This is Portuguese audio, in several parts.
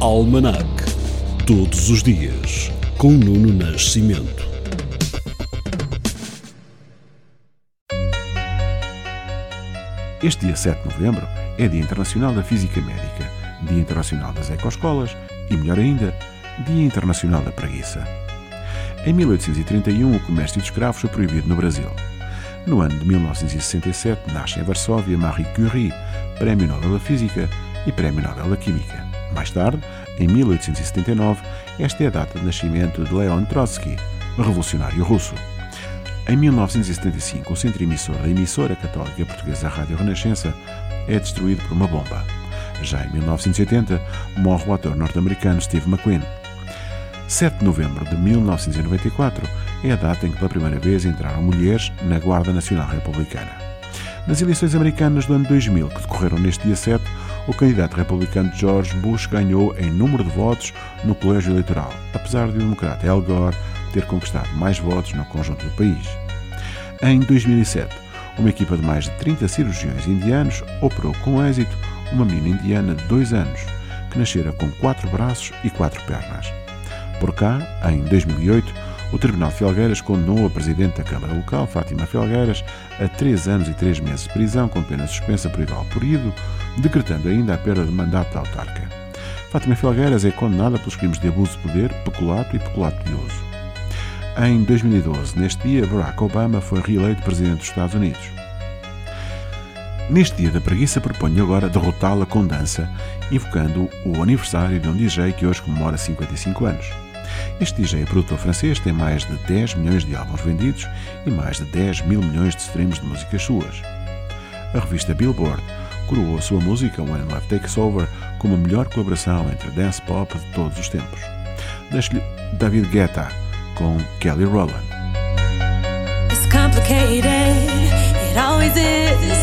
Almanac. Todos os dias, com Nuno Nascimento. Este dia 7 de novembro é Dia Internacional da Física Médica, Dia Internacional das Ecoescolas e, melhor ainda, Dia Internacional da Preguiça. Em 1831, o comércio de escravos foi proibido no Brasil. No ano de 1967, nasce em Varsóvia Marie Curie, Prémio Nobel da Física e Prémio Nobel da Química. Mais tarde, em 1879, esta é a data de nascimento de Leon Trotsky, revolucionário russo. Em 1975, o centro emissor da emissora católica portuguesa Rádio Renascença é destruído por uma bomba. Já em 1980, morre o ator norte-americano Steve McQueen. 7 de novembro de 1994 é a data em que pela primeira vez entraram mulheres na Guarda Nacional Republicana. Nas eleições americanas do ano 2000, que decorreram neste dia 7, o candidato republicano George Bush ganhou em número de votos no colégio eleitoral, apesar de o democrata Al Gore ter conquistado mais votos no conjunto do país. Em 2007, uma equipa de mais de 30 cirurgiões indianos operou com êxito uma menina indiana de 2 anos, que nascera com quatro braços e quatro pernas. Por cá, em 2008, o Tribunal Felgueiras condenou a Presidente da Câmara Local, Fátima Felgueiras, a 3 anos e 3 meses de prisão com pena suspensa por igual período, decretando ainda a perda de mandato da autarca. Fátima Felgueiras é condenada pelos crimes de abuso de poder, peculato e peculato uso. Em 2012, neste dia, Barack Obama foi reeleito Presidente dos Estados Unidos. Neste dia da preguiça, proponho agora derrotá-la com dança, invocando o aniversário de um DJ que hoje comemora 55 anos. Este DJ é produtor francês, tem mais de 10 milhões de álbuns vendidos e mais de 10 mil milhões de streams de músicas suas. A revista Billboard coroou a sua música When Love Takes Over como a melhor colaboração entre dance pop de todos os tempos. Deixo-lhe David Guetta com Kelly Rowland. It's complicated, it always is.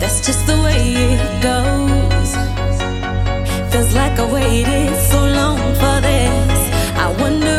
That's just the way it goes. Feels like I waited so long for this. I wonder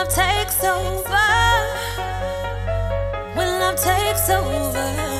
love takes over, when love takes over,